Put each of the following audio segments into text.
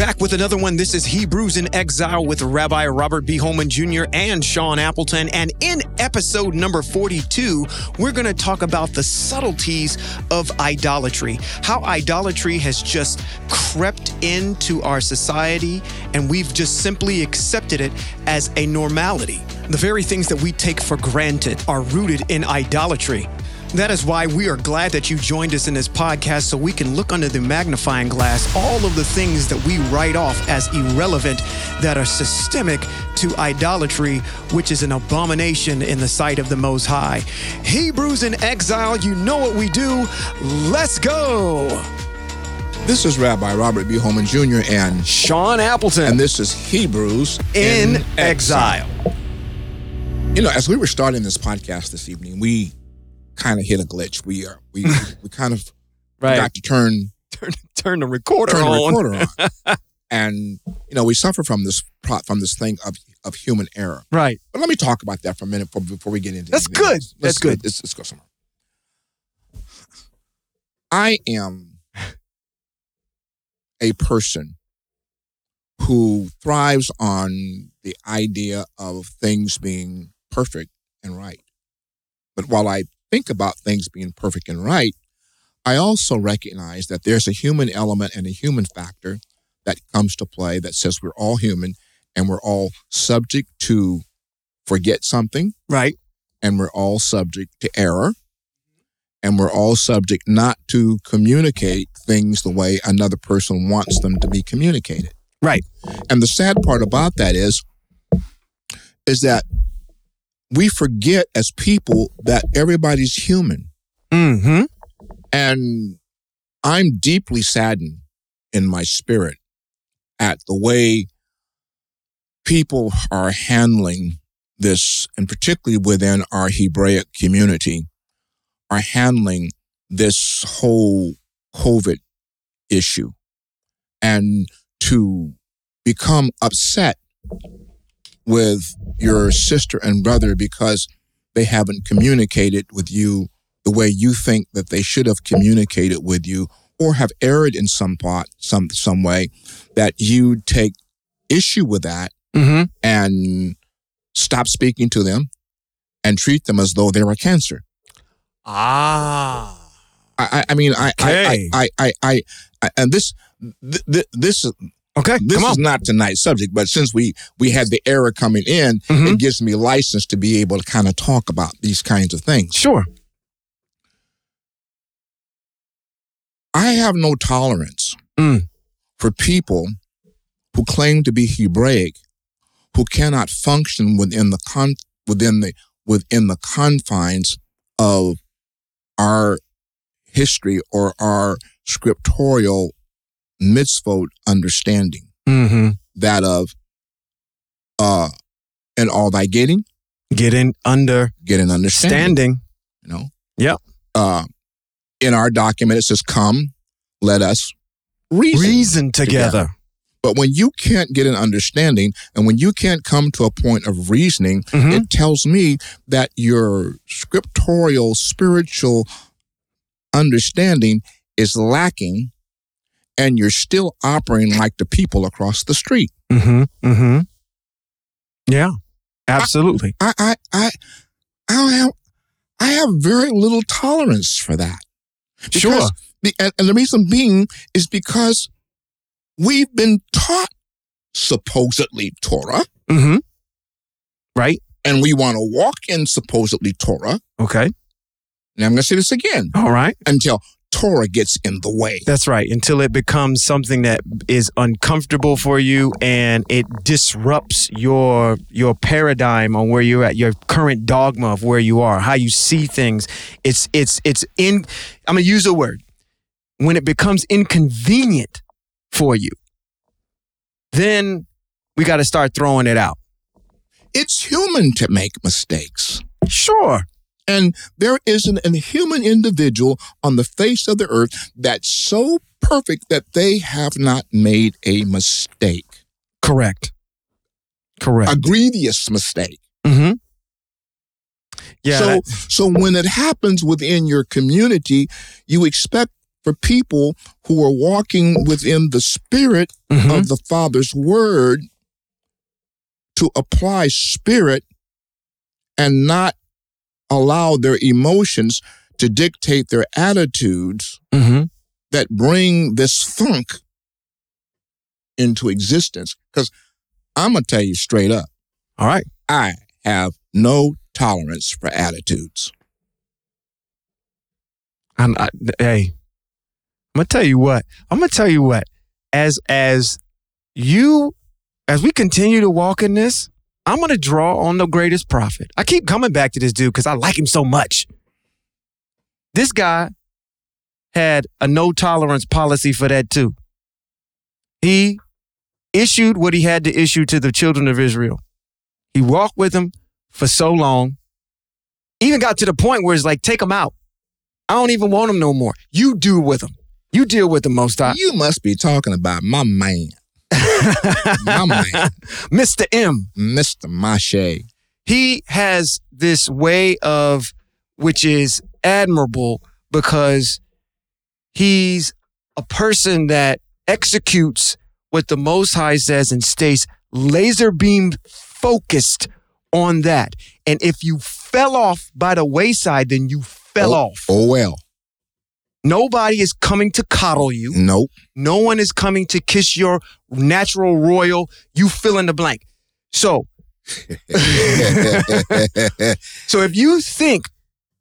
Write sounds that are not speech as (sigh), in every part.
back with another one. This is Hebrews in Exile with Rabbi Robert B. Holman Jr. and Sean Appleton. And in episode number 42, we're going to talk about the subtleties of idolatry, how idolatry has just crept into our society, and we've just simply accepted it as a normality. The very things that we take for granted are rooted in idolatry. That is why we are glad that you joined us in this podcast so we can look under the magnifying glass all of the things that we write off as irrelevant that are systemic to idolatry, which is an abomination in the sight of the Most High. Hebrews in exile, you know what we do. Let's go. This is Rabbi Robert B. Holman Jr. and Sean Appleton. And this is Hebrews in, in exile. exile. You know, as we were starting this podcast this evening, we kind of hit a glitch. We are we we kind of (laughs) right. got to turn turn turn the recorder turn on. the recorder on. (laughs) and you know we suffer from this from this thing of of human error. Right. But let me talk about that for a minute before, before we get into. That's good. Else. That's good. Let's, let's go somewhere. I am a person who thrives on the idea of things being perfect and right. But while I think about things being perfect and right, I also recognize that there's a human element and a human factor that comes to play that says we're all human and we're all subject to forget something. Right. And we're all subject to error. And we're all subject not to communicate things the way another person wants them to be communicated. Right. And the sad part about that is, is that we forget as people that everybody's human. Mm-hmm. And I'm deeply saddened in my spirit at the way people are handling this, and particularly within our Hebraic community, are handling this whole COVID issue. And to become upset with your sister and brother because they haven't communicated with you the way you think that they should have communicated with you or have erred in some part, some, some way that you take issue with that mm-hmm. and stop speaking to them and treat them as though they're a cancer. Ah. I, I mean, I, okay. I, I, I, I, I, and this, th- this, Okay, this is not tonight's subject, but since we we had the era coming in, mm-hmm. it gives me license to be able to kind of talk about these kinds of things. Sure. I have no tolerance mm. for people who claim to be Hebraic who cannot function within the con within the within the confines of our history or our scriptorial mitzvot understanding. Mm-hmm. That of, uh, in all thy getting, getting under, getting understanding. You know. Yep. Uh, in our document it says, "Come, let us reason, reason together. together." But when you can't get an understanding and when you can't come to a point of reasoning, mm-hmm. it tells me that your scriptorial spiritual understanding is lacking and you're still operating like the people across the street. Mm-hmm. Mm-hmm. Yeah, absolutely. I, I, I, I have, I have very little tolerance for that. Because sure. The, and, and the reason being is because we've been taught supposedly Torah. Mm-hmm. Right. And we want to walk in supposedly Torah. Okay. And I'm going to say this again. All right. Until Torah gets in the way. That's right. Until it becomes something that is uncomfortable for you and it disrupts your your paradigm on where you're at, your current dogma of where you are, how you see things. It's it's it's in I'm gonna use a word. When it becomes inconvenient for you, then we got to start throwing it out. It's human to make mistakes. Sure. And there isn't a human individual on the face of the earth that's so perfect that they have not made a mistake. Correct. Correct. A grievous mistake. Mm-hmm. Yeah. So, so when it happens within your community, you expect for people who are walking within the spirit Mhm. of the Father's word to apply spirit and not allow their emotions to dictate their attitudes Mhm. that bring this funk into existence. Because I'm going to tell you straight up, All right. I have no tolerance for attitudes. I'm, I, hey, I'm gonna tell you what. I'm gonna tell you what. As as you, as we continue to walk in this, I'm gonna draw on the greatest prophet. I keep coming back to this dude because I like him so much. This guy had a no tolerance policy for that too. He issued what he had to issue to the children of Israel. He walked with them for so long, even got to the point where it's like, take them out. I don't even want them no more. You do with them. You deal with them most time. You must be talking about my man, my man, (laughs) Mr. M. Mr. Moshe. He has this way of, which is admirable because he's a person that executes what the Most High says and stays laser beam focused on that. And if you fell off by the wayside, then you fell oh, off. Oh, well. Nobody is coming to coddle you. Nope. No one is coming to kiss your natural royal. You fill in the blank. So, (laughs) so if you think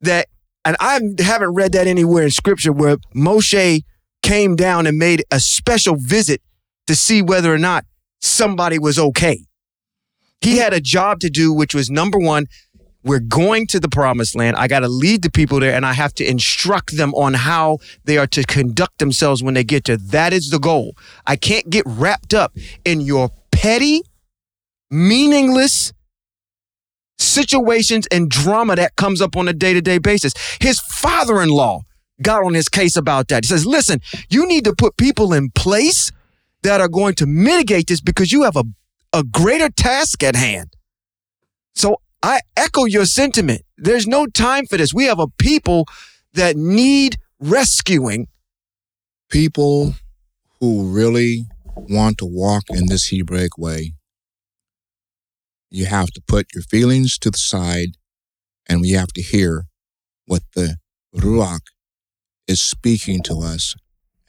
that, and I haven't read that anywhere in scripture where Moshe came down and made a special visit to see whether or not somebody was okay. He had a job to do, which was number one, we're going to the promised land. I got to lead the people there and I have to instruct them on how they are to conduct themselves when they get there. That is the goal. I can't get wrapped up in your petty, meaningless situations and drama that comes up on a day to day basis. His father in law got on his case about that. He says, listen, you need to put people in place that are going to mitigate this because you have a, a greater task at hand. So I echo your sentiment. There's no time for this. We have a people that need rescuing. People who really want to walk in this Hebraic way, you have to put your feelings to the side and we have to hear what the Ruach is speaking to us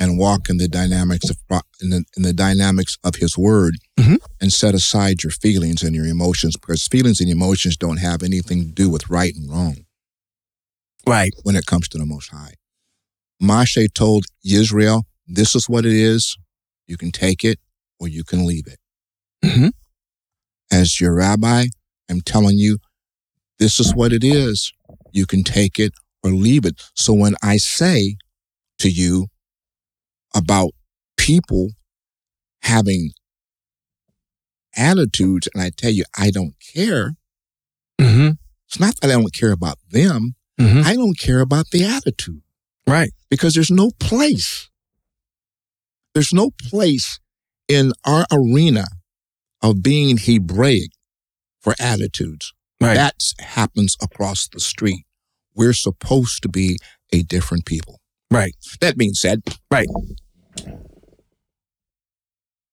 and walk in the dynamics of in the, in the dynamics of his word Mhm. and set aside your feelings and your emotions because feelings and emotions don't have anything to do with right and wrong Right. when it comes to the Most High. Moshe told Israel, "This is what it is. You can take it or you can leave it." Mhm. As your rabbi, I'm telling you, this is what it is. You can take it or leave it. So when I say to you about people having attitudes, and I tell you, I don't care. Mm-hmm. It's not that I don't care about them. Mm-hmm. I don't care about the attitude Right. because there's no place. There's no place in our arena of being Hebraic for attitudes. Right. That happens across the street. We're supposed to be a different people. right. That being said, Right.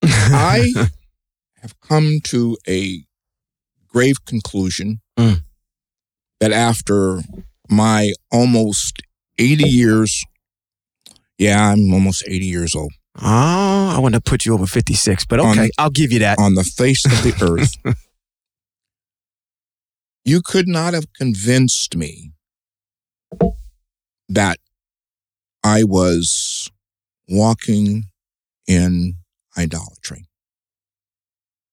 I (laughs) have come to a grave conclusion Mm. that after my almost 80 years, yeah, I'm almost 80 years old, Oh, I want to put you over 56, but On- okay, I'll give you that. on the face of the earth, (laughs) you could not have convinced me that I was walking in idolatry.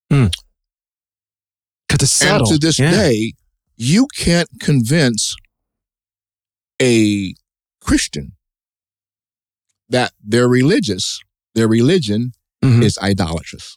Because it's. And to this Yeah. day, you can't convince a Christian that they're religious, their religion Mhm. is idolatrous.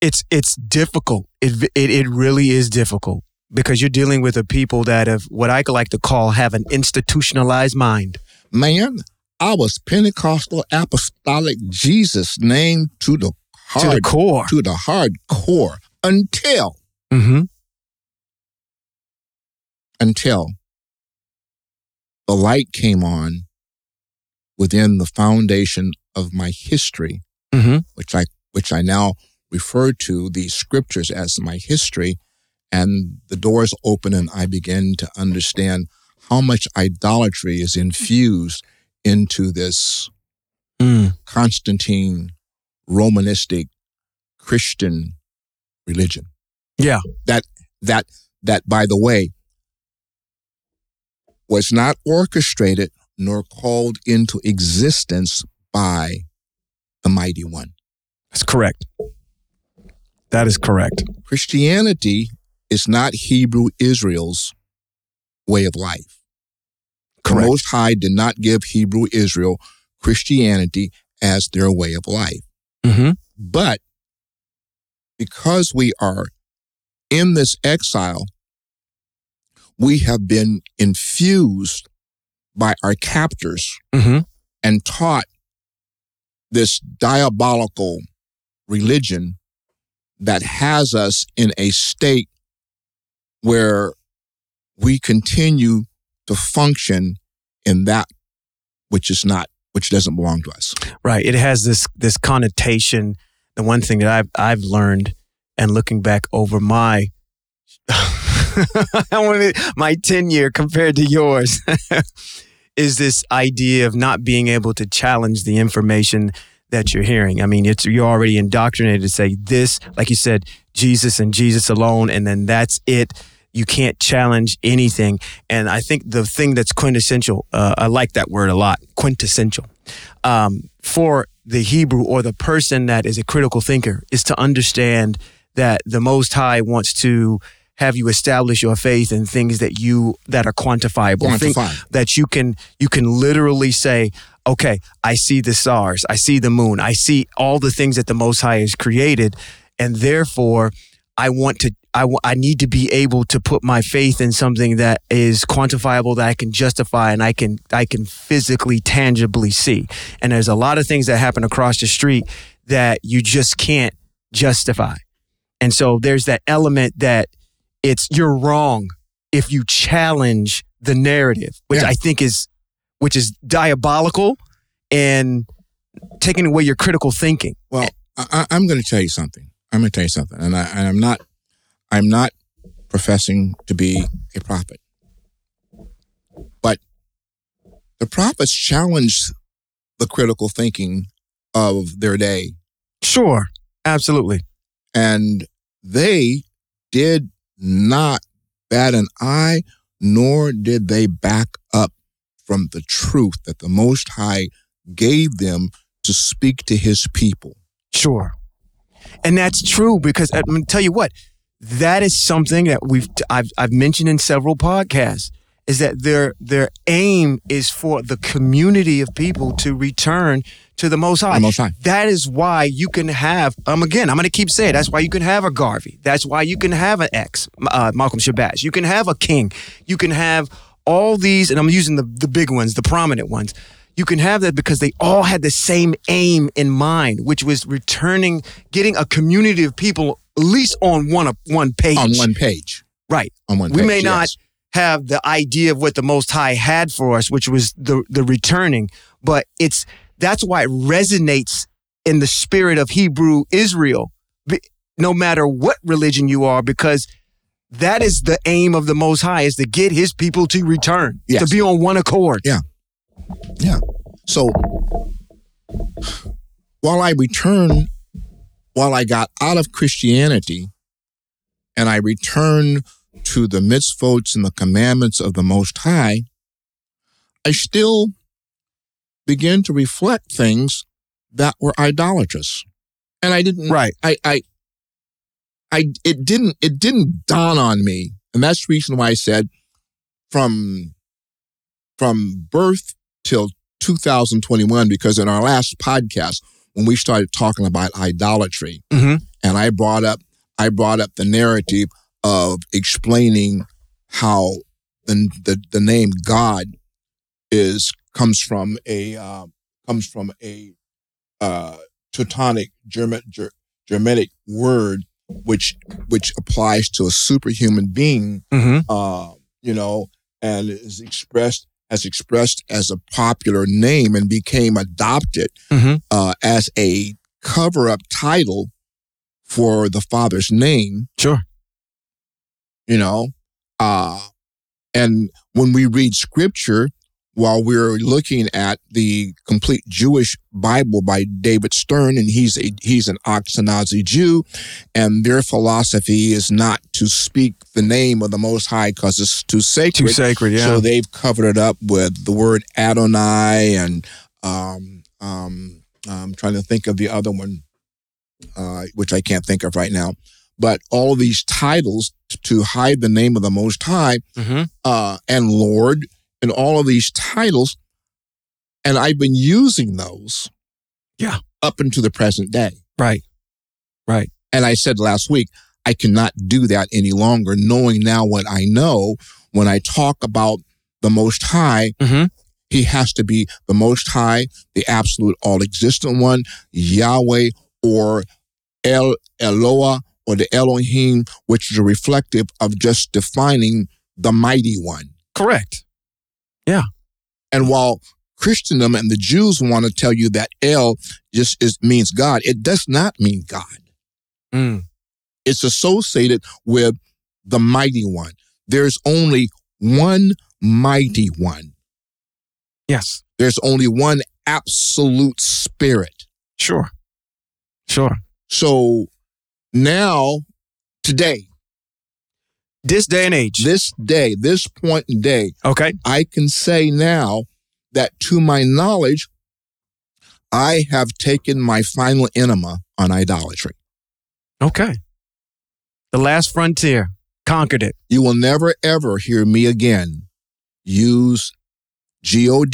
it's it's difficult. It, it it really is difficult because you're dealing with a people that have what I like to call have an institutionalized mind. Man, I was Pentecostal apostolic Jesus name to the to the hard core. to the hardcore until Mm-hmm. until the light came on within the foundation of my history, Mm-hmm. which I which I now refer to these scriptures as my history, and the doors open and I begin to understand how much idolatry is infused into this Mm. Constantine Romanistic Christian religion. Yeah. That that that by the way was not orchestrated nor called into existence by the mighty one. That's correct. That is correct. Christianity is not Hebrew Israel's way of life. Correct. The Most High did not give Hebrew Israel Christianity as their way of life. Mm-hmm. But because we are in this exile, we have been infused by our captors Mm-hmm. and taught this diabolical religion that has us in a state where we continue to function in that which is not which doesn't belong to us. Right. It has this this connotation. The one thing that I've I've learned and looking back over my (laughs) my tenure compared to yours (laughs) is this idea of not being able to challenge the information that you're hearing. I mean, it's you're already indoctrinated to say this, like you said, Jesus and Jesus alone, and then that's it. You can't challenge anything. And I think the thing that's quintessential, uh, I like that word a lot, quintessential, um, for the Hebrew or the person that is a critical thinker is to understand that the Most High wants to have you establish your faith in things that you that are quantifiable, Think- that you can you can literally say, okay, I see the stars, I see the moon, I see all the things that the Most High has created, and therefore I want to I I need to be able to put my faith in something that is quantifiable that I can justify and I can I can physically tangibly see. And there's a lot of things that happen across the street that you just can't justify. And so there's that element that it's you're wrong if you challenge the narrative, which Yeah. I think is which is diabolical and taking away your critical thinking. Well, I, I- I'm going to tell you something. I'm going to tell you something, and, I, and I'm not, I'm not professing to be a prophet, but the prophets challenged the critical thinking of their day, Sure, absolutely. and they did not bat an eye, nor did they back up from the truth that the Most High gave them to speak to His people. Sure. And that's true because I'm tell you what, that is something that we've I've I've mentioned in several podcasts is that their their aim is for the community of people to return to the most high. The Most High. That is why you can have um again, I'm going to keep saying that's why you can have a Garvey. That's why you can have an X, uh, Malcolm Shabazz. You can have a King. You can have all these and I'm using the the big ones, the prominent ones. You can have that because they all had the same aim in mind, which was returning, getting a community of people at least on one one page. On one page. right. On one page. We page, may not have the idea of what the Most High had for us, which was the the returning, but it's that's why it resonates in the spirit of Hebrew Israel, no matter what religion you are, because that is the aim of the Most High is to get His people to return, Yes. to be on one accord. Yeah. Yeah. So while I returned, while I got out of Christianity and I returned to the mitzvot and the commandments of the Most High, I still began to reflect things that were idolatrous. And I didn't Right. I, I, I, it didn't, it didn't dawn on me. And that's the reason why I said from, from birth till 2021, because in our last podcast, when we started talking about idolatry, Mhm. and I brought up, I brought up the narrative of explaining how the, the, the name God is, comes from a, uh, comes from a, uh, Teutonic German, Ger- Germanic word, which, which applies to a superhuman being Mm-hmm. uh, you know, and is expressed has expressed as a popular name and became adopted Mhm. uh, as a cover up title for the Father's name, Sure. you know. Uh, and when we read scripture, while we're looking at the complete Jewish Bible by David Stern, and he's a he's an Ashkenazi Jew, and their philosophy is not to speak the name of the Most High because it's too sacred. Too sacred, yeah. So they've covered it up with the word Adonai and um, um, I'm trying to think of the other one, uh, which I can't think of right now. But all these titles to hide the name of the Most High mm-hmm. uh, and Lord and all of these titles, and I've been using those, Yeah. up into the present day. Right. Right. And I said last week, I cannot do that any longer, knowing now what I know. When I talk about the Most High, Mhm. He has to be the Most High, the absolute all existent one, Yahweh, or El Eloah, or the Elohim, which is a reflective of just defining the mighty one. Correct. And while Christendom and the Jews want to tell you that El just is, means God, it does not mean God. Mm. It's associated with the mighty one. There's only one mighty one. Yes. There's only one absolute spirit. Sure. Sure. So now, today, This day and age. this day, this point in day, okay. I can say now that to my knowledge, I have taken my final enema on idolatry. Okay. The last frontier conquered it. You will never ever hear me again use God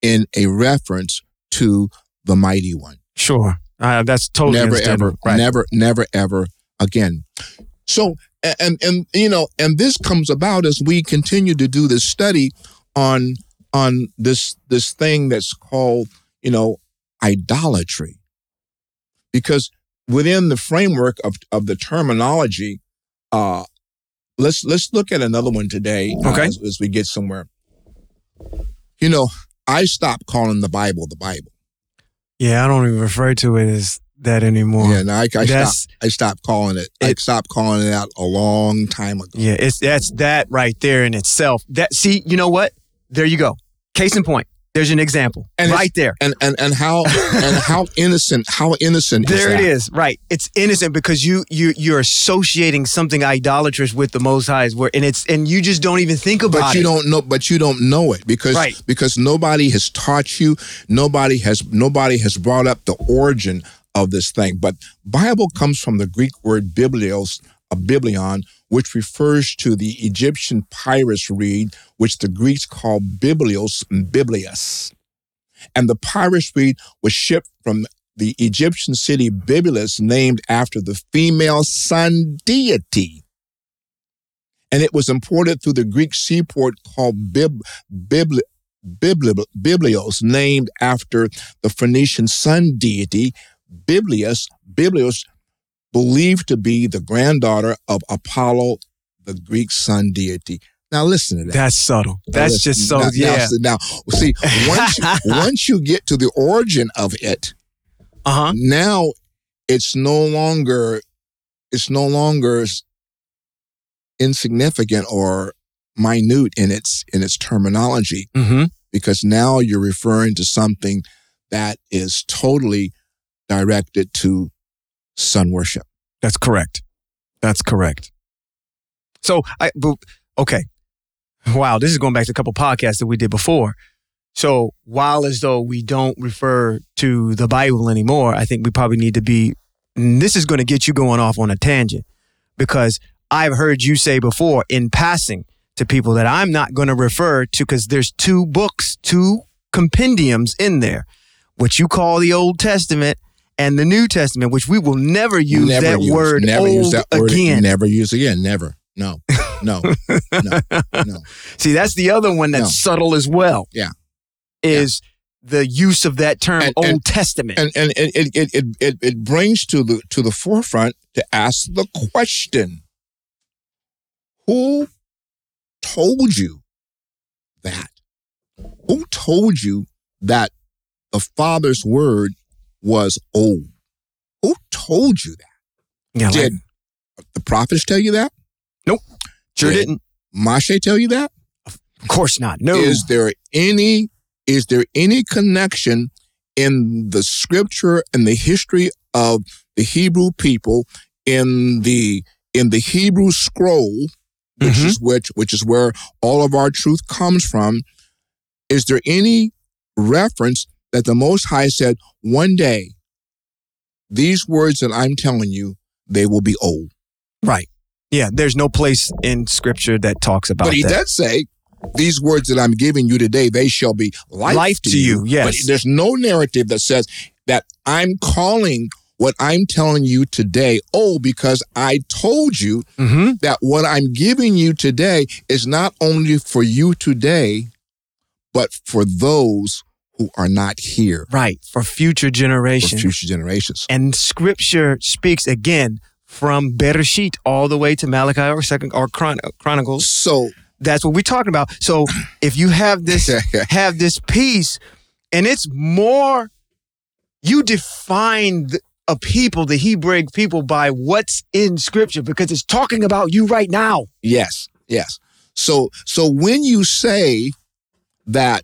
in a reference to the mighty one. Sure. Uh, that's totally never ever, Right. never, never ever again. So, and and you know, and this comes about as we continue to do this study on on this this thing that's called you know idolatry, because within the framework of of the terminology, uh, let's let's look at another one today. uh, Okay. as, as we get somewhere. You know, I stopped calling the Bible the Bible. Yeah, I don't even refer to it as that anymore. Yeah, and I, I stopped I stopped calling it. I stopped calling it out a long time ago. yeah, it's that's that right there in itself. That see, you know what? There you go. Case in point. There's an example. And right there. And and and how and how (laughs) innocent how innocent There is it is. Right. It's innocent because you you you're associating something idolatrous with the most highs where and it's and you just don't even think about But you it. don't know but you don't know it because Right. because nobody has taught you, nobody has nobody has brought up the origin of this thing. But Bible comes from the Greek word biblios, a biblion, which refers to the Egyptian papyrus reed, which the Greeks called biblios and biblius. And the papyrus reed was shipped from the Egyptian city Byblos, named after the female sun deity. And it was imported through the Greek seaport called Bib, Bibli, Bibli, Biblios, named after the Phoenician sun deity Biblius, Biblius, believed to be the granddaughter of Apollo, the Greek sun deity. Now listen to that. That's subtle. Now That's listen- just so now, yeah. Now, now, see, once you, (laughs) once you get to the origin of it, Uh-huh. now it's no longer it's no longer insignificant or minute in its in its terminology Mm-hmm. because now you're referring to something that is totally directed to sun worship. That's correct. That's correct. So I okay. Wow, this is going back to a couple podcasts that we did before. So while as though we don't refer to the Bible anymore, I think we probably need to be this is going to get you going off on a tangent because I've heard you say before in passing to people that I'm not going to refer to because there's two books, two compendiums in there, what you call the Old Testament and the New Testament, which we will never use never that use, word never old use that word again. Never use again. Never. No. No. (laughs) no. No. See, that's the other one that's No. subtle as well. Yeah. Is the use of that term And- Old and- Testament. and and it it, it it it it brings to the to the forefront to ask the question who told you that Who told you that the Father's word was old? Who told you that? Yeah, Did the prophets tell you that? Nope. Sure Did didn't. Moshe tell you that? Of course not. No. Is there any is there any connection in the scripture and the history of the Hebrew people in the in the Hebrew scroll, which Mhm. is which which is where all of our truth comes from? Is there any reference that the Most High said one day these words that I'm telling you they will be old? right. Yeah, there's no place in scripture that talks about But he that. does say, these words that I'm giving you today, they shall be life, Life to you, yes. But there's no narrative that says that I'm calling what I'm telling you today, oh, because I told you hmm that what I'm giving you today is not only for you today, but for those who are not here Right. For future for generations. future generations. And scripture speaks again from Bereshit all the way to Malachi or second or Chron- Chronicles. So, That's what we're talking about. So (clears throat) if you have this (laughs) have this piece and it's more you define a people, the Hebrew people by what's in scripture because it's talking about you right now. Yes, yes. So so when you say that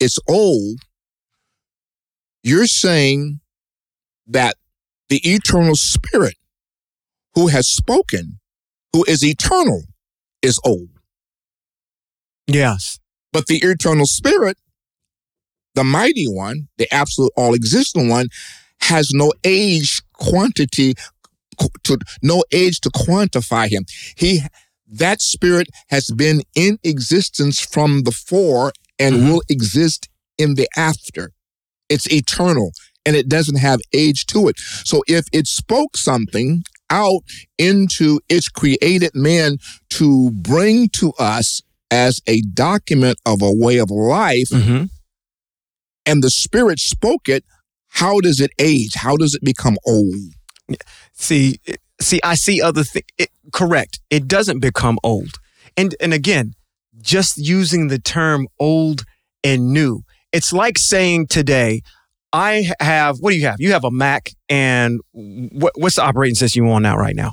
it's old, you're saying that the eternal spirit who has spoken, who is eternal, is old. Yes. But the eternal spirit, the mighty one, the absolute all existing one, has no age quantity to no age to quantify him. He that spirit has been in existence from the fore and Mhm. will exist in the after. It's eternal and it doesn't have age to it. So if it spoke something out into its created man to bring to us as a document of a way of life Mm-hmm. and the spirit spoke it, how does it age? How does it become old? See, see, I see other things. Correct. It doesn't become old. And and again, just using the term old and new. It's like saying today, I have. What do you have? You have a Mac, and what, what's the operating system you on now? Right now?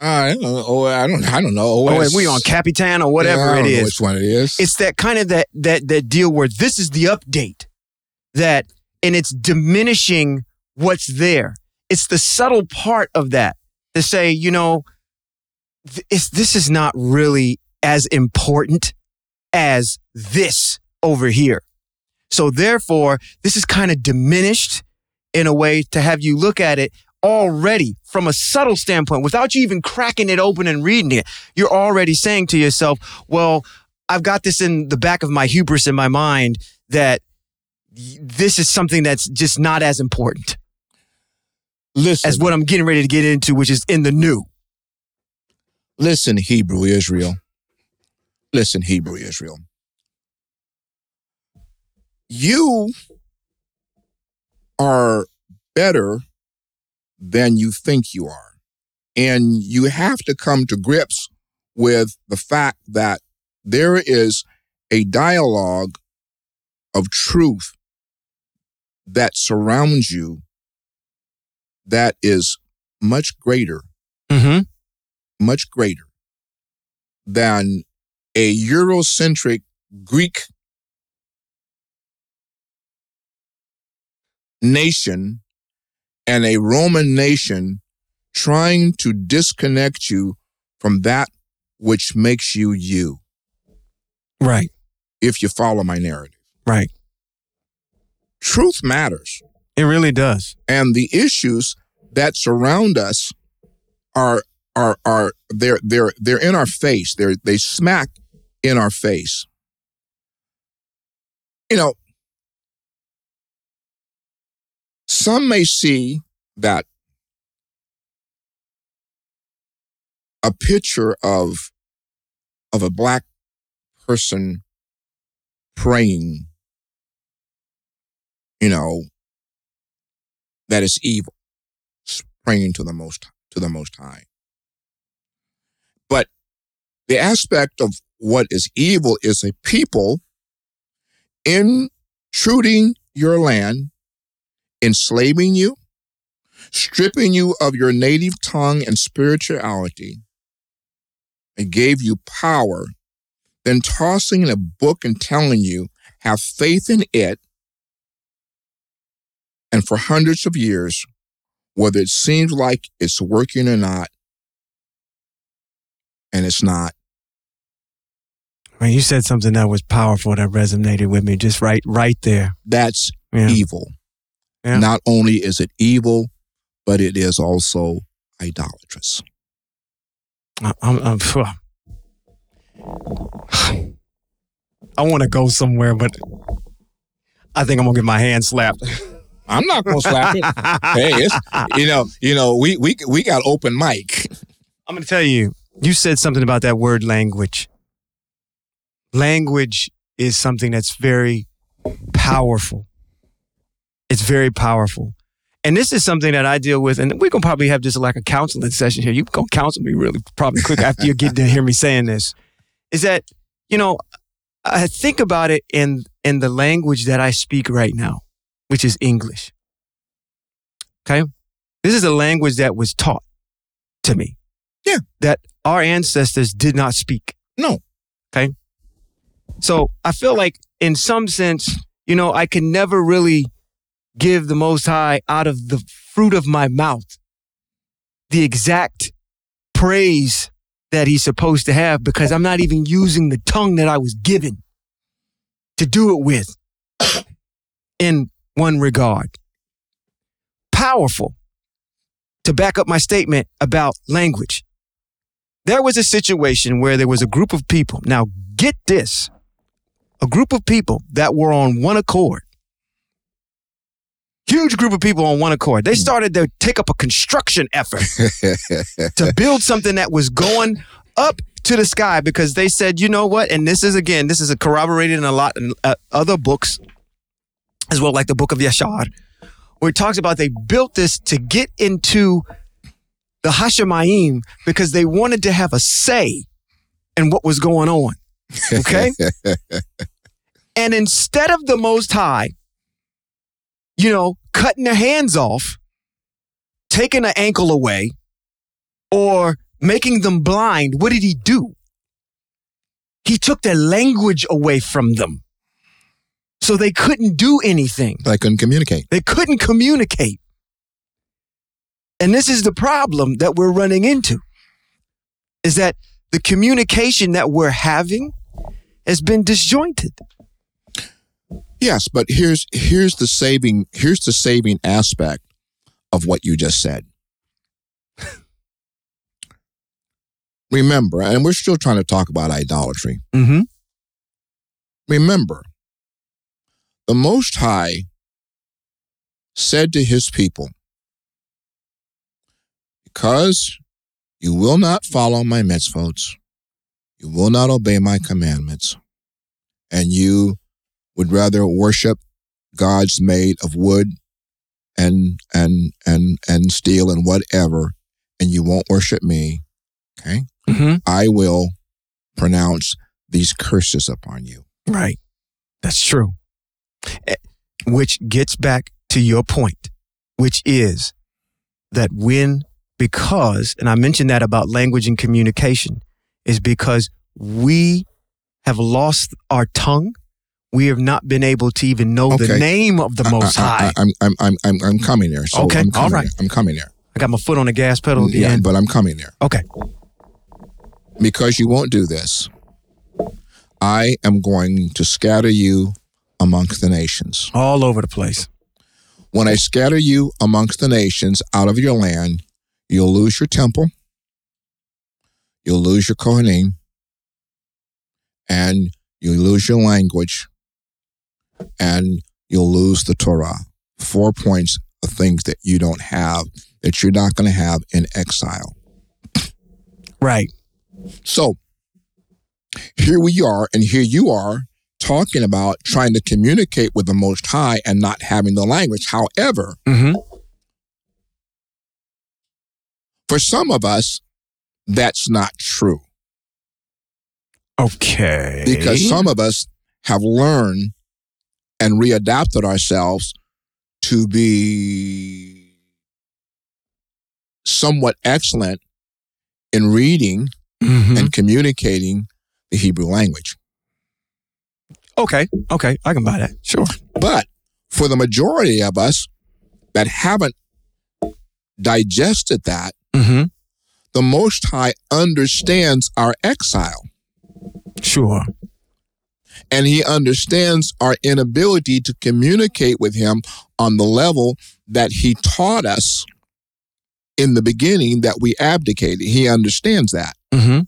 Uh, I don't know. Oh, I don't. I don't know. Oh, OS. we on Capitan or Yeah, whatever I it don't know is. Which one it is? It's that kind of that that that deal where this is the update that and it's diminishing what's there. It's the subtle part of that to say, you know, th- it's, this is not really as important as this over here. So therefore, this is kind of diminished in a way to have you look at it already from a subtle standpoint without you even cracking it open and reading it. You're already saying to yourself, well, I've got this in the back of my hubris in my mind that this is something that's just not as important listen, as what I'm getting ready to get into, which is in the new. listen, Hebrew Israel. Listen, Hebrew Israel. You are better than you think you are. And you have to come to grips with the fact that there is a dialogue of truth that surrounds you that is much greater, Mm-hmm. much greater than a Eurocentric Greek nation and a Roman nation trying to disconnect you from that which makes you you, Right. if you follow my narrative. Right. Truth matters. It really does. and the issues that surround us are are are they're they're they're in our face they're they smack in our face you know some may see that a picture of of a black person praying you know that is evil, praying to the most to the Most High. But the aspect of what is evil is a people intruding your land, enslaving you, stripping you of your native tongue and spirituality, and gave you power, then tossing in a book and telling you, have faith in it, and for hundreds of years, whether it seems like it's working or not, and it's not. You said something that was powerful that resonated with me just right right there. That's Yeah. evil. Yeah. Not only is it evil, but it is also idolatrous. I- I'm, I'm, I want to go somewhere, but I think I'm gonna get my hand slapped. I'm not gonna slap it. (laughs) hey, it's you know, you know, we we we got open mic. I'm going to tell you, you said something about that word language. Language is something that's very powerful. It's very powerful. And this is something that I deal with, and we're going to probably have just like a counseling session here. You're going to counsel me really probably quick (laughs) after you get to hear me saying this. Is that, you know, I think about it in, in the language that I speak right now, which is English. Okay? This is a language that was taught to me Yeah. that our ancestors did not speak. No. Okay. So I feel like, in some sense, you know, I can never really give the Most High out of the fruit of my mouth the exact praise that He's supposed to have because I'm not even using the tongue that I was given to do it with (coughs) in one regard. Powerful to back up my statement about language there was a situation where there was a group of people. Now, get this a group of people that were on one accord. Huge group of people on one accord. They started to take up a construction effort (laughs) to build something that was going up to the sky because they said, you know what? And this is again, this is corroborated in a lot in uh, other books as well, like the book of Yashar, where it talks about they built this to get into the Hashemayim because they wanted to have a say in what was going on. Okay? (laughs) and instead of the Most High, you know, cutting their hands off, taking an ankle away, or making them blind, what did he do? He took their language away from them. So they couldn't do anything. They couldn't communicate. They couldn't communicate. And this is the problem that we're running into is that the communication that we're having has been disjointed. Yes, but here's here's the saving here's the saving aspect of what you just said. (laughs) Remember, and we're still trying to talk about idolatry. Mm-hmm. Remember, the Most High said to his people, Because you will not follow my mitzvot, you will not obey my commandments, and you would rather worship gods made of wood and and and and steel and whatever, and you won't worship me, okay? Mm-hmm. I will pronounce these curses upon you. Right. That's true. Eh, Which gets back to your point, which is that when, because, and I mentioned that about language and communication, is because we have lost our tongue. We have not been able to even know the name of the Most I, High. I, am I'm, I'm, I'm, I'm coming there. So Okay, I'm coming all right. There. I'm coming there. I got my foot on the gas pedal Yeah, but I'm coming there Okay. because you won't do this. I am going to scatter you amongst the nations. All over the place. When I scatter you amongst the nations out of your land, you'll lose your temple, you'll lose your Kohanim, and you'll lose your language, and you'll lose the Torah. Four points of things that you don't have, that you're not going to have in exile. Right. So here we are, and here you are talking about trying to communicate with the Most High and not having the language. However, Mm-hmm. for some of us, that's not true Okay. because some of us have learned and readapted ourselves to be somewhat excellent in reading Mhm. and communicating the Hebrew language. Okay. Okay. I can buy that. Sure. But for the majority of us that haven't digested that, Mm-hmm. the Most High understands our exile Sure. And He understands our inability to communicate with Him on the level that He taught us in the beginning that we abdicated. He understands that. Mm-hmm.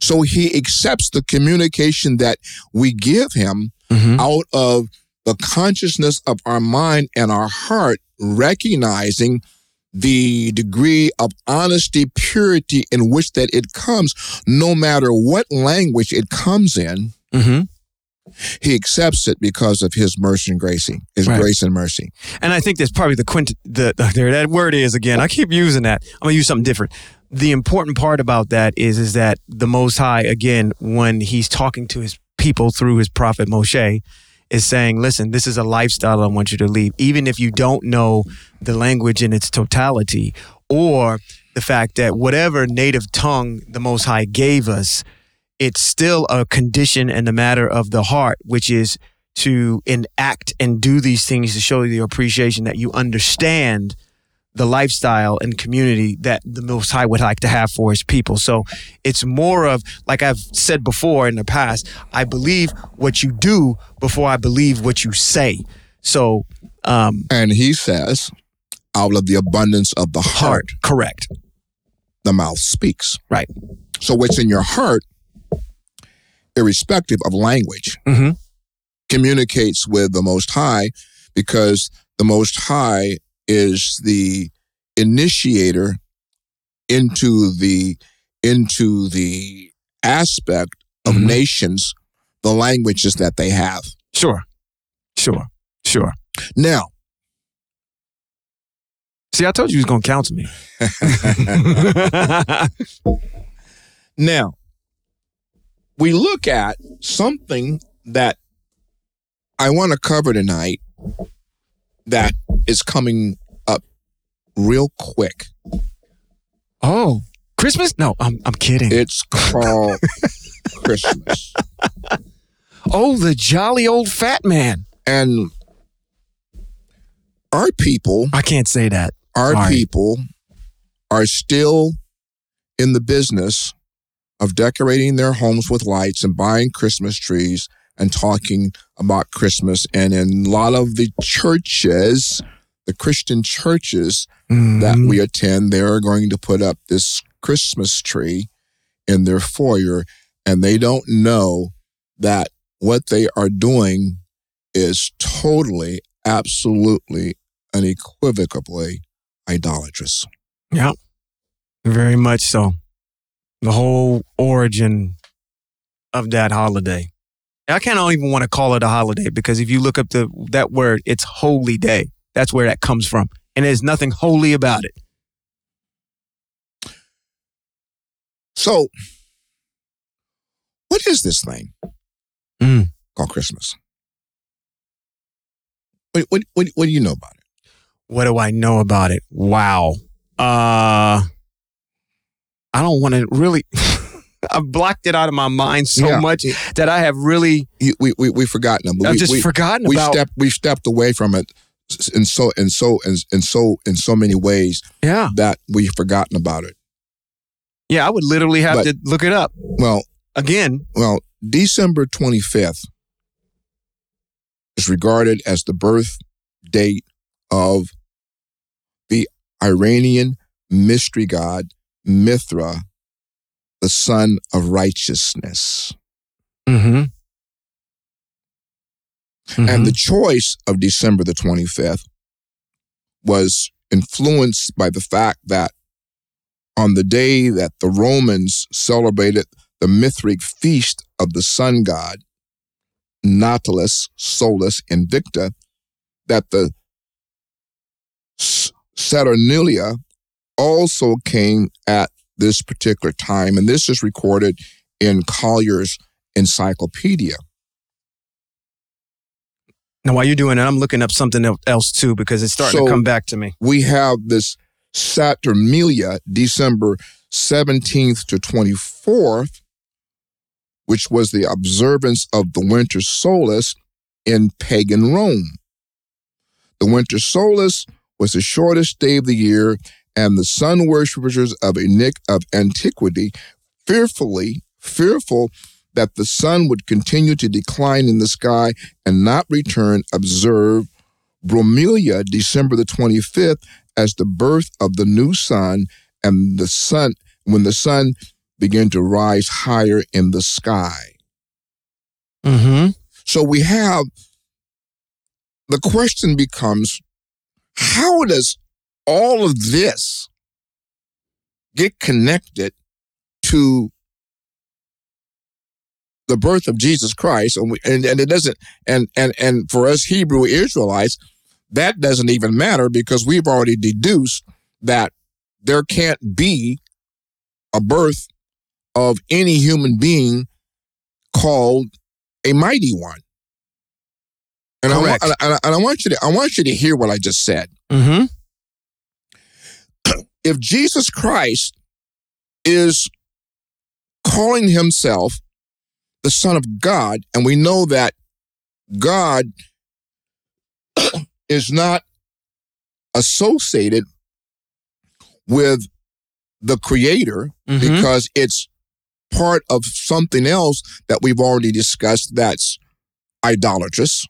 So He accepts the communication that we give Him Mm-hmm. out of the consciousness of our mind and our heart, recognizing the degree of honesty, purity in which that it comes, no matter what language it comes in, Mm-hmm. He accepts it because of his mercy and grace, his Right. grace and mercy. And I think that's probably the quint. The, the there that word is again. I keep using that. I'm gonna use something different. The important part about that is is that the Most High again, when He's talking to His people through His prophet Moshe, is saying, "Listen, this is a lifestyle I want you to leave, even if you don't know the language in its totality, or the fact that whatever native tongue the Most High gave us." It's still a condition and a matter of the heart, which is to enact and do these things to show your appreciation that you understand the lifestyle and community that the Most High would like to have for his people. So it's more of, like I've said before in the past, I believe what you do before I believe what you say. So, um, And he says, out of the abundance of the heart, heart, correct. the mouth speaks. Right. So what's in your heart, irrespective of language, Mm-hmm. communicates with the Most High because the Most High is the initiator into the into the aspect of Mhm. nations, the languages that they have. Sure. Sure. Sure. Now, See, I told you he was going to counsel me. (laughs) (laughs) now we look at something that I want to cover tonight that is coming up real quick. oh, Christmas? No, I'm, I'm kidding. It's called Christmas. (laughs) oh, the jolly old fat man. And our people, I can't say that. our Sorry. people are still in the business of decorating their homes with lights and buying Christmas trees and talking about Christmas. And in a lot of the churches, the Christian churches that Mhm. we attend, they're going to put up this Christmas tree in their foyer, and they don't know that what they are doing is totally, absolutely, unequivocally idolatrous. Yeah, very much so. The whole origin of that holiday. I kind of don't even want to call it a holiday because if you look up the that word, it's holy day. That's where that comes from, and there's nothing holy about it. So, what is this thing Mm. called Christmas? What, what, what, what do you know about it? What do I know about it? Wow. Uh, I don't want to really. (laughs) I've blocked it out of my mind so Yeah. much that I have really. We, we, we've forgotten them. I've we, just we, forgotten we about. stepped, we've stepped away from it in so, in so, in, in so, in so many ways yeah, that we've forgotten about it. yeah. I would literally have But- to look it up Well, again. Well, December 25th is regarded as the birth date of the Iranian mystery god Mithra, the son of righteousness. Mm-hmm. And the choice of December the 25th was influenced by the fact that on the day that the Romans celebrated the Mithric feast of the sun god, Natalis Solis Invicta, that the Saturnalia also came at this particular time. And this is recorded in Collier's Encyclopedia. Now, while you're doing it, I'm looking up something else too because it's starting So- to come back to me. We have this Saturnalia, December 17th to 24th, which was the observance of the winter solstice in pagan Rome. The winter solstice was the shortest day of the year, and the sun worshippers of, of antiquity, fearfully, fearful that the sun would continue to decline in the sky and not return, observe Brumalia, December the 25th, as the birth of the new sun, and the sun, when the sun began to rise higher in the sky. Mm-hmm. So we have the question becomes how does all of this get connected to the birth of Jesus Christ and, we, and and it doesn't and and and for us Hebrew Israelites that doesn't even matter because we've already deduced that there can't be a birth of any human being called a mighty one. And I, Correct. and I, and I want you to I want you to hear what I just said. Mm-hmm. If Jesus Christ is calling himself the Son of God, and we know that God is not associated with the Creator Mm-hmm. because it's part of something else that we've already discussed that's idolatrous.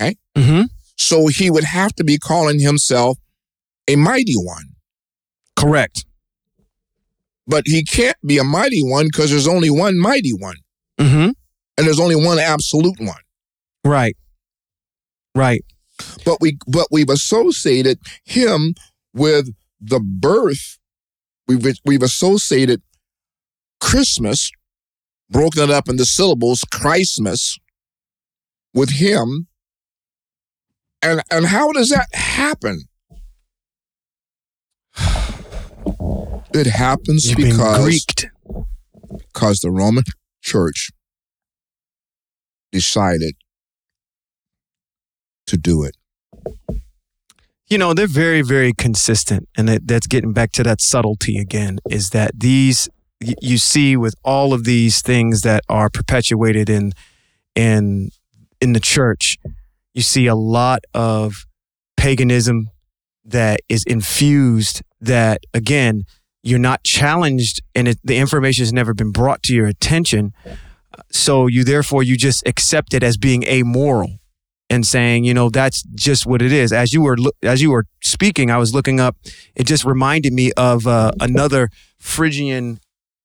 Mm-hmm. So he would have to be calling himself a mighty one. Correct. But he can't be a mighty one because there's only one mighty one Mm-hmm. and there's only one absolute one. Right. Right. But we but we've associated him with the birth. We've we've associated Christmas, broken it up into syllables, Christmas, with him. And and how does that happen? It happens You've because because the Roman Church decided to do it. you know they're very very consistent and that, that's getting back to that subtlety again is that these you see with all of these things that are perpetuated in in in the church you see a lot of paganism that is infused that again you're not challenged and it, the information has never been brought to your attention so you therefore you just accept it as being amoral and saying, you know, that's just what it is. As you were as you were speaking, I was looking up. It just reminded me of uh, another Phrygian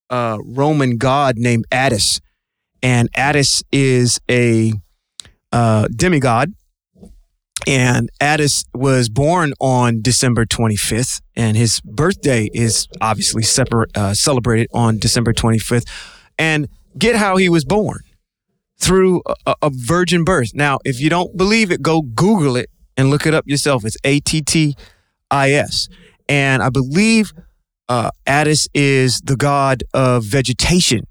uh, Roman god named Attis, and Attis is a uh, demigod. And Attis was born on December 25th, and his birthday is obviously separ- uh, celebrated on December 25th. And get how he was born through a, a virgin birth. Now, if you don't believe it, go Google it and look it up yourself. It's A T T I S. And I believe uh, Attis is the god of vegetation.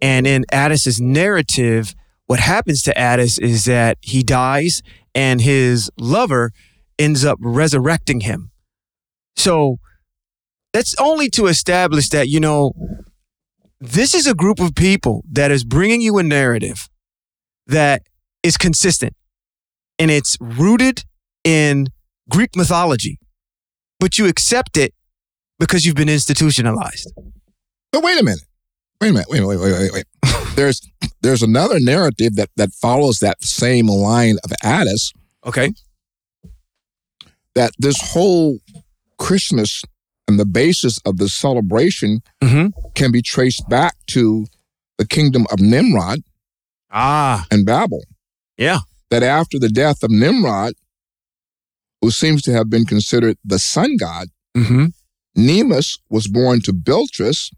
And in Attis's narrative, what happens to Attis is that he dies and his lover ends up resurrecting him. So that's only to establish that, you know, this is a group of people that is bringing you a narrative that is consistent and it's rooted in Greek mythology, but you accept it because you've been institutionalized. But wait a minute. Wait a minute. Wait, wait, wait, wait, wait. There's there's another narrative that that follows that same line of Attis Okay. that this whole Christmas and the basis of the celebration Mm-hmm. can be traced back to the kingdom of Nimrod Ah, and Babel. yeah. That after the death of Nimrod, who seems to have been considered the sun god, Mm-hmm. Ninus was born to Beltis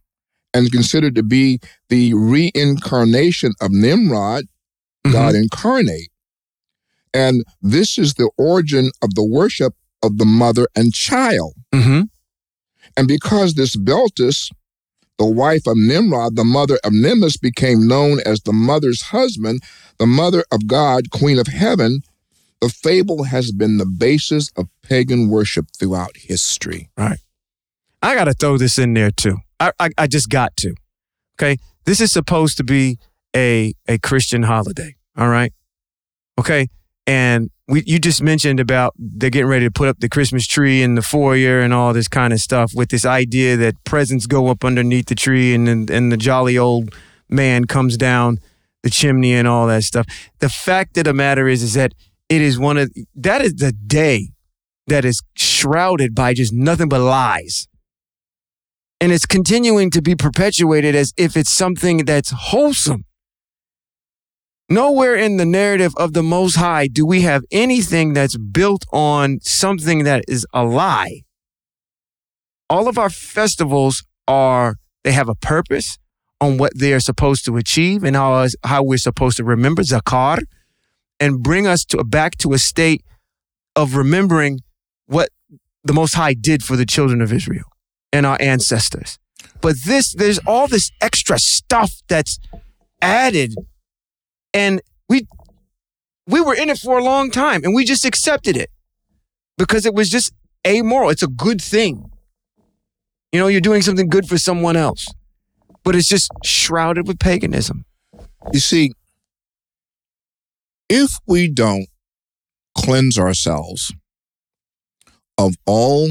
and considered to be the reincarnation of Nimrod, God incarnate. And this is the origin of the worship of the mother and child. Mm-hmm. And because this Beltis, the wife of Nimrod, the mother of Nimbus, became known as the mother's husband, the mother of God, queen of heaven, The fable has been the basis of pagan worship throughout history. Right. I got to throw this in there too. I, I, just got to. Okay. This is supposed to be a, a Christian holiday. All right. Okay. And we, you just mentioned about they're getting ready to put up the Christmas tree in the foyer and all this kind of stuff with this idea that presents go up underneath the tree and, and, and the jolly old man comes down the chimney and all that stuff. The fact of the matter is, is that it is one of that is the day that is shrouded by just nothing but lies. And it's continuing to be perpetuated as if it's something that's wholesome. Nowhere in the narrative of the Most High do we have anything that's built on something that is a lie. All of our festivals are, they have a purpose on what they are supposed to achieve and how, how we're supposed to remember Zakar and bring us to back to a state of remembering what the Most High did for the children of Israel and our ancestors. But this, there's all this extra stuff that's added and we we were in it for a long time and we just accepted it because it was just amoral. It's a good thing. You know, you're doing something good for someone else, but it's just shrouded with paganism. You see, if we don't cleanse ourselves of all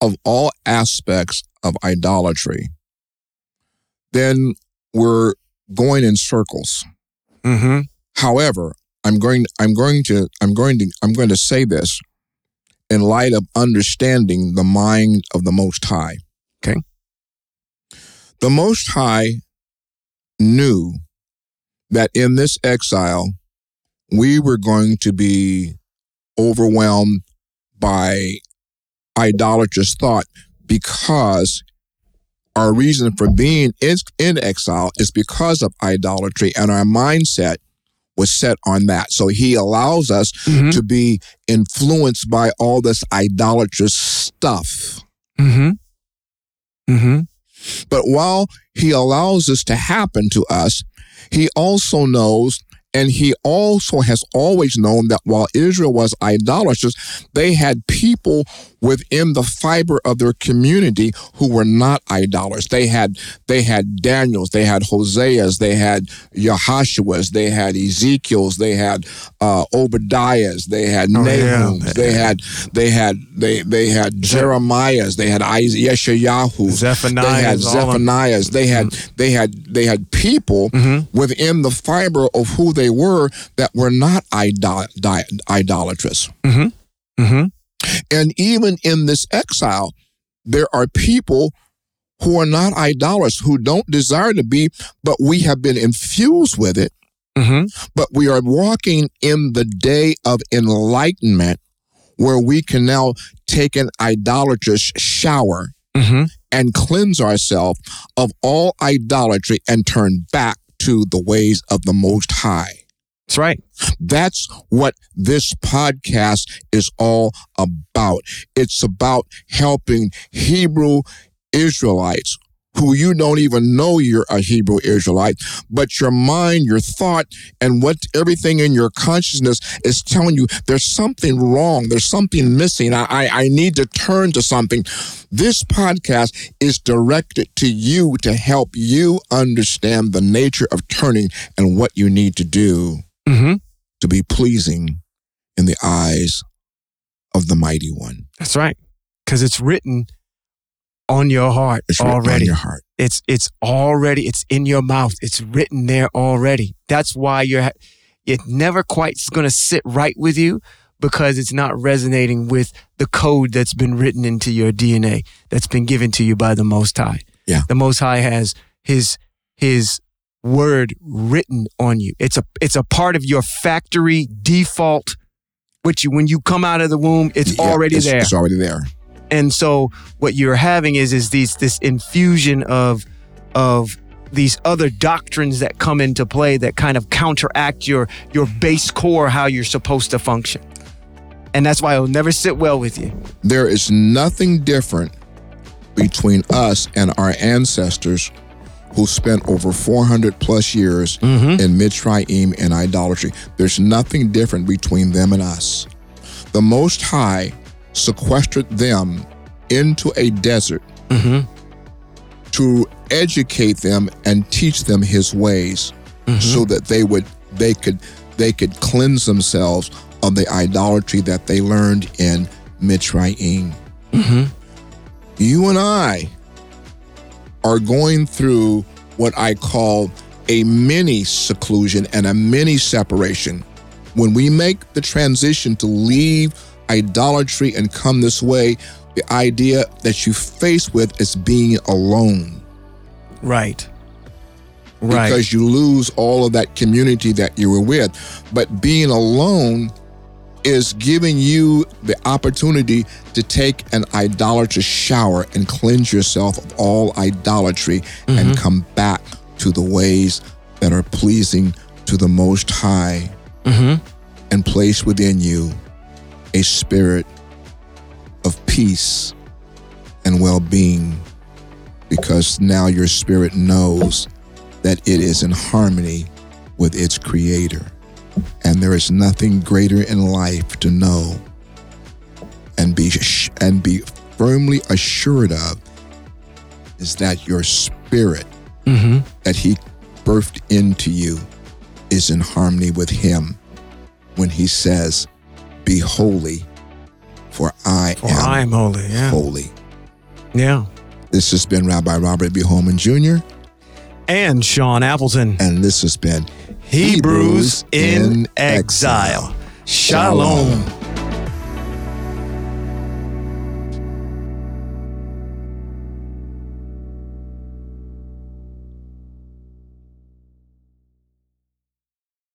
of all aspects of idolatry, then we're going in circles. Mm-hmm. However, I'm going I'm going to I'm going to I'm going to say this in light of understanding the mind of the Most High. Okay. The Most High knew that in this exile we were going to be overwhelmed by idolatrous thought because our reason for being in, in exile is because of idolatry, and our mindset was set on that. So he allows us Mm-hmm. to be influenced by all this idolatrous stuff. Mm-hmm. Mm-hmm. But while he allows this to happen to us, he also knows and he also has always known that while Israel was idolatrous, they had people within the fiber of their community who were not idolaters. They had they had Daniels, they had Hoseas, they had Yahushuas, they had Ezekiels, they had uh, Obadiahs, they had Oh, yeah. Nahums, they had they had they they had Jeremiahs, they had Yeshayahu, Zephaniah. they had Zephaniahs. They had they had they had people Mm-hmm. within the fiber of who they were that were not idol- idolatrous. Mm-hmm. Mm-hmm. And even in this exile, there are people who are not idolaters, who don't desire to be, but we have been infused with it. Mm-hmm. But we are walking in the day of enlightenment where we can now take an idolatrous shower Mm-hmm. and cleanse ourselves of all idolatry and turn back to the ways of the Most High. That's right. That's what this podcast is all about. It's about helping Hebrew Israelites who you don't even know you're a Hebrew Israelite, but your mind, your thought, and what everything in your consciousness is telling you there's something wrong, there's something missing. I, I, I need to turn to something. This podcast is directed to you to help you understand the nature of turning and what you need to do Mm-hmm. to be pleasing in the eyes of the mighty one. That's right. Because it's written on your heart It's written on already. your heart. It's it's already it's in your mouth. It's written there already. That's why you're it never quite is going to sit right with you because it's not resonating with the code that's been written into your DNA that's been given to you by the Most High. Yeah. The Most High has his his word written on you. It's a it's a part of your factory default which you when you come out of the womb it's Yeah, already it's, there. It's already there. And so what you're having is is these this infusion of of these other doctrines that come into play that kind of counteract your your base core how you're supposed to function. And that's why it'll never sit well with you. There is nothing different between us and our ancestors who spent over 400 plus years Mm-hmm. in Mitzrayim and idolatry. There's nothing different between them and us. The Most High sequestered them into a desert Mm-hmm. to educate them and teach them His ways, Mm-hmm. so that they would they could they could cleanse themselves of the idolatry that they learned in Mitzrayim. Mm-hmm. You and I are going through what I call a mini seclusion and a mini separation. When we make the transition to leave idolatry and come this way, the idea that you face with is being alone Right. Right. because you lose all of that community that you were with. But being alone is giving you the opportunity to take an idolatrous shower and cleanse yourself of all idolatry and come back to the ways that are pleasing to the Most High mm-hmm. and place within you a spirit of peace and well being because now your spirit knows that it is in harmony with its creator. And there is nothing greater in life to know and be and be firmly assured of is that your spirit Mm-hmm. that he birthed into you is in harmony with him when he says, Be holy, for I For am I am holy. Yeah. holy. Yeah. This has been Rabbi Robert B. Holman Jr., And Sean Appleton. and this has been Hebrews in exile. Shalom.